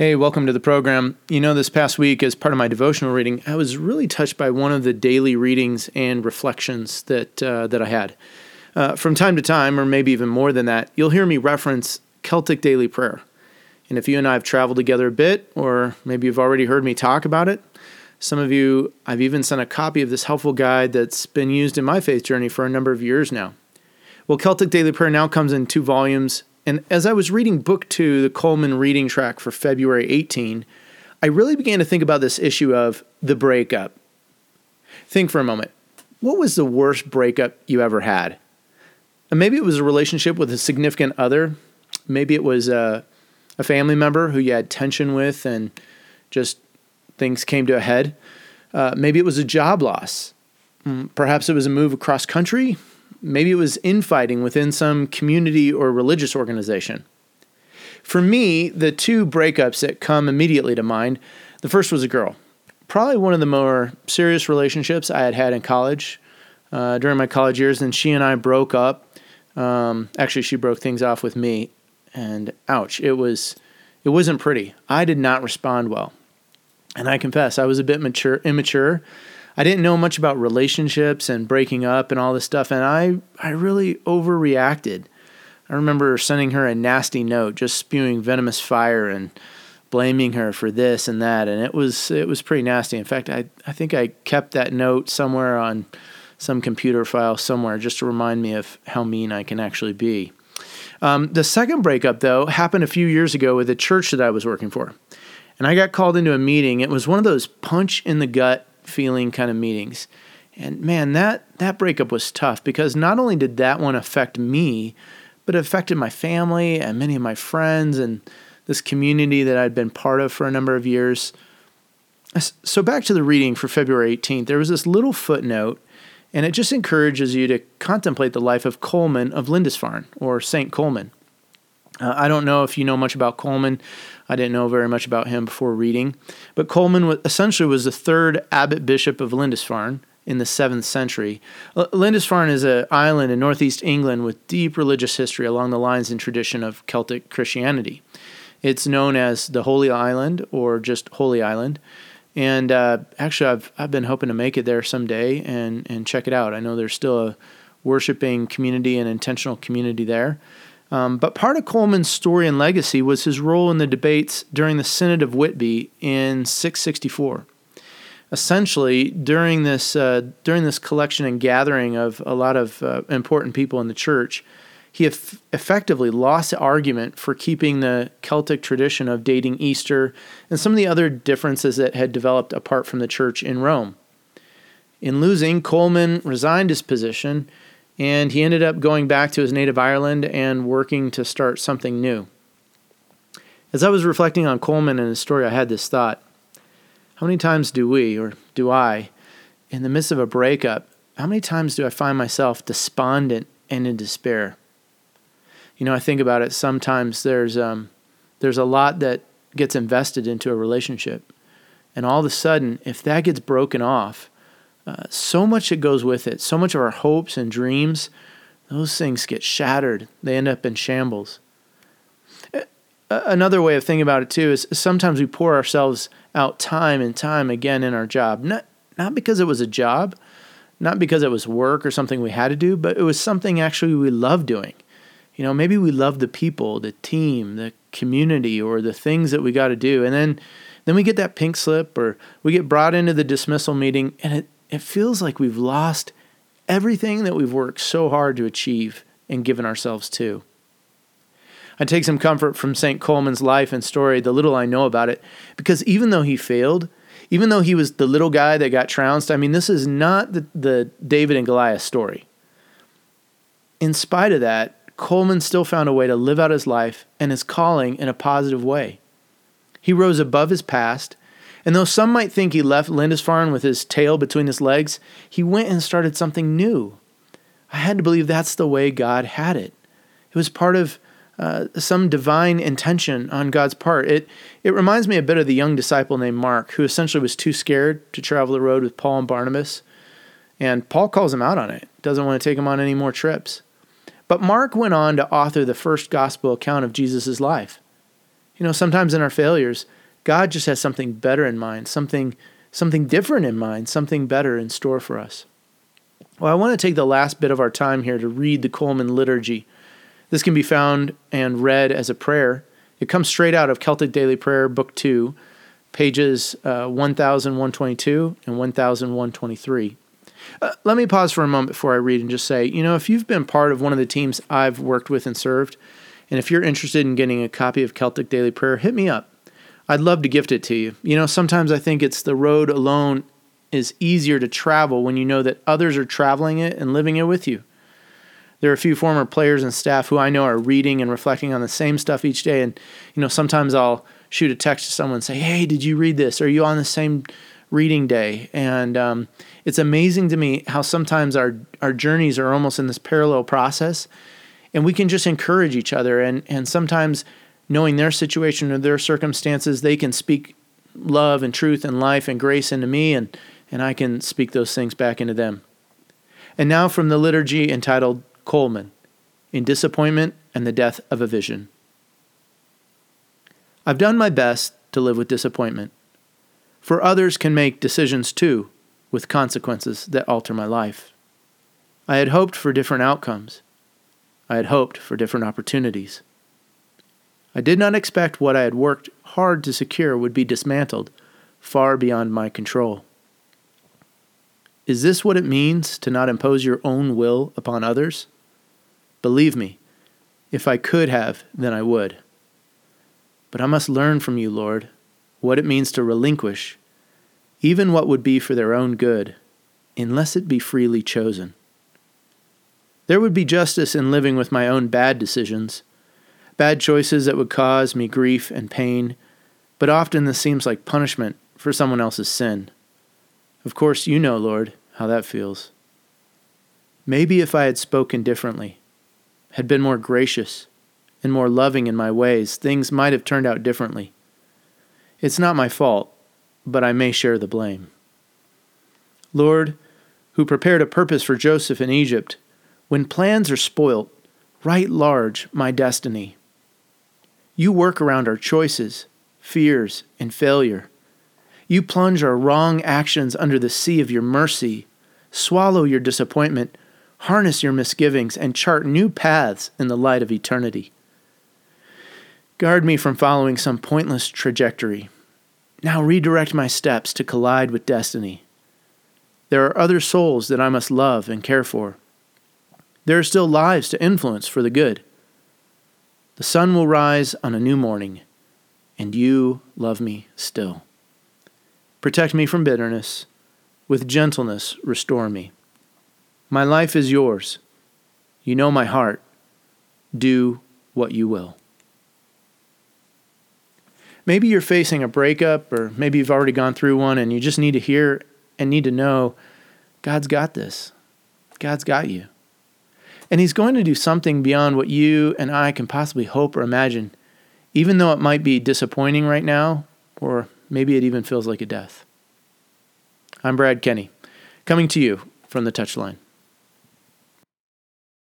Hey, welcome to the program. You know, this past week, as part of my devotional reading, I was really touched by one of the daily readings and reflections that uh, that I had. Uh, from time to time, or maybe even more than that, you'll hear me reference Celtic daily prayer. And if you and I have traveled together a bit, or maybe you've already heard me talk about it, some of you, I've even sent a copy of this helpful guide that's been used in my faith journey for a number of years now. Well, Celtic Daily Prayer now comes in two volumes and as I was reading book two, the Colman reading track for February 18, I really began to think about this issue of the breakup. Think for a moment. What was the worst breakup you ever had? And maybe it was a relationship with a significant other. Maybe it was a, a family member who you had tension with and just things came to a head. Uh, maybe it was a job loss. Mm, perhaps it was a move across country. Maybe it was infighting within some community or religious organization. For me, the two breakups that come immediately to mind the first was a girl. Probably one of the more serious relationships I had had in college uh, during my college years, and she and I broke up. Um, actually, she broke things off with me, and ouch, it was it wasn't pretty. I did not respond well, and I confess I was a bit mature, immature, I didn't know much about relationships and breaking up and all this stuff, and I, I really overreacted. I remember sending her a nasty note, just spewing venomous fire and blaming her for this and that, and it was it was pretty nasty. In fact, I I think I kept that note somewhere on some computer file somewhere just to remind me of how mean I can actually be. Um, the second breakup, though, happened a few years ago with a church that I was working for. And I got called into a meeting. It was one of those punch in the gut feeling kind of meetings. And man, that that breakup was tough because not only did that one affect me, but it affected my family and many of my friends and this community that I'd been part of for a number of years. So back to the reading for February 18th, there was this little footnote, and it just encourages you to contemplate the life of Colman of Lindisfarne or Saint Colman. Uh, I don't know if you know much about Colman. I didn't know very much about him before reading. But Colman was, essentially was the third abbot bishop of Lindisfarne in the 7th century. Lindisfarne is an island in northeast England with deep religious history along the lines and tradition of Celtic Christianity. It's known as the Holy Island or just Holy Island. And uh, actually, I've, I've been hoping to make it there someday and, and check it out. I know there's still a worshiping community and intentional community there. Um, but part of Colman's story and legacy was his role in the debates during the Synod of Whitby in 664. Essentially, during this uh, during this collection and gathering of a lot of uh, important people in the church, he eff- effectively lost the argument for keeping the Celtic tradition of dating Easter and some of the other differences that had developed apart from the church in Rome. In losing, Colman resigned his position and he ended up going back to his native Ireland and working to start something new. As I was reflecting on Colman and his story, I had this thought How many times do we, or do I, in the midst of a breakup, how many times do I find myself despondent and in despair? You know, I think about it. Sometimes there's um, there's a lot that gets invested into a relationship, and all of a sudden, if that gets broken off, uh, so much that goes with it, so much of our hopes and dreams, those things get shattered. They end up in shambles. Another way of thinking about it too is sometimes we pour ourselves out time and time again in our job, not not because it was a job, not because it was work or something we had to do, but it was something actually we love doing. You know, maybe we love the people, the team, the community, or the things that we got to do, and then then we get that pink slip, or we get brought into the dismissal meeting, and it it feels like we've lost everything that we've worked so hard to achieve and given ourselves to. I take some comfort from St. Colman's life and story, the little I know about it, because even though he failed, even though he was the little guy that got trounced, I mean, this is not the, the David and Goliath story. In spite of that, Colman still found a way to live out his life and his calling in a positive way. He rose above his past and though some might think he left Lindisfarne with his tail between his legs, he went and started something new. I had to believe that's the way God had it. It was part of uh, some divine intention on God's part. It it reminds me a bit of the young disciple named Mark, who essentially was too scared to travel the road with Paul and Barnabas. And Paul calls him out on it, doesn't want to take him on any more trips. But Mark went on to author the first gospel account of Jesus' life. You know, sometimes in our failures, God just has something better in mind, something something different in mind, something better in store for us. Well, I want to take the last bit of our time here to read the Colman liturgy. This can be found and read as a prayer. It comes straight out of Celtic Daily Prayer, Book 2, pages uh, 1122 and 1123. Uh, let me pause for a moment before I read and just say, you know, if you've been part of one of the teams I've worked with and served, and if you're interested in getting a copy of Celtic Daily Prayer, hit me up. I'd love to gift it to you. You know, sometimes I think it's the road alone is easier to travel when you know that others are traveling it and living it with you. There are a few former players and staff who I know are reading and reflecting on the same stuff each day. And, you know, sometimes I'll shoot a text to someone and say, Hey, did you read this? Are you on the same reading day? And um, it's amazing to me how sometimes our, our journeys are almost in this parallel process. And we can just encourage each other. And, and sometimes knowing their situation or their circumstances, they can speak love and truth and life and grace into me. And, and I can speak those things back into them. And now from the liturgy entitled Colman, In Disappointment and the Death of a Vision. I've done my best to live with disappointment, for others can make decisions too with consequences that alter my life. I had hoped for different outcomes. I had hoped for different opportunities. I did not expect what I had worked hard to secure would be dismantled far beyond my control. Is this what it means to not impose your own will upon others? Believe me, if I could have, then I would. But I must learn from you, Lord, what it means to relinquish, even what would be for their own good, unless it be freely chosen. There would be justice in living with my own bad decisions, bad choices that would cause me grief and pain, but often this seems like punishment for someone else's sin. Of course, you know, Lord, how that feels. Maybe if I had spoken differently, had been more gracious and more loving in my ways, things might have turned out differently. It's not my fault, but I may share the blame. Lord, who prepared a purpose for Joseph in Egypt, when plans are spoilt, write large my destiny. You work around our choices, fears, and failure. You plunge our wrong actions under the sea of your mercy swallow your disappointment, harness your misgivings, and chart new paths in the light of eternity. Guard me from following some pointless trajectory. Now redirect my steps to collide with destiny. There are other souls that I must love and care for. There are still lives to influence for the good. The sun will rise on a new morning, and you love me still. Protect me from bitterness with gentleness restore me. My life is yours. You know my heart. Do what you will. Maybe you're facing a breakup, or maybe you've already gone through one and you just need to hear and need to know God's got this. God's got you. And He's going to do something beyond what you and I can possibly hope or imagine, even though it might be disappointing right now, or maybe it even feels like a death. I'm Brad Kenny, coming to you from the touchline.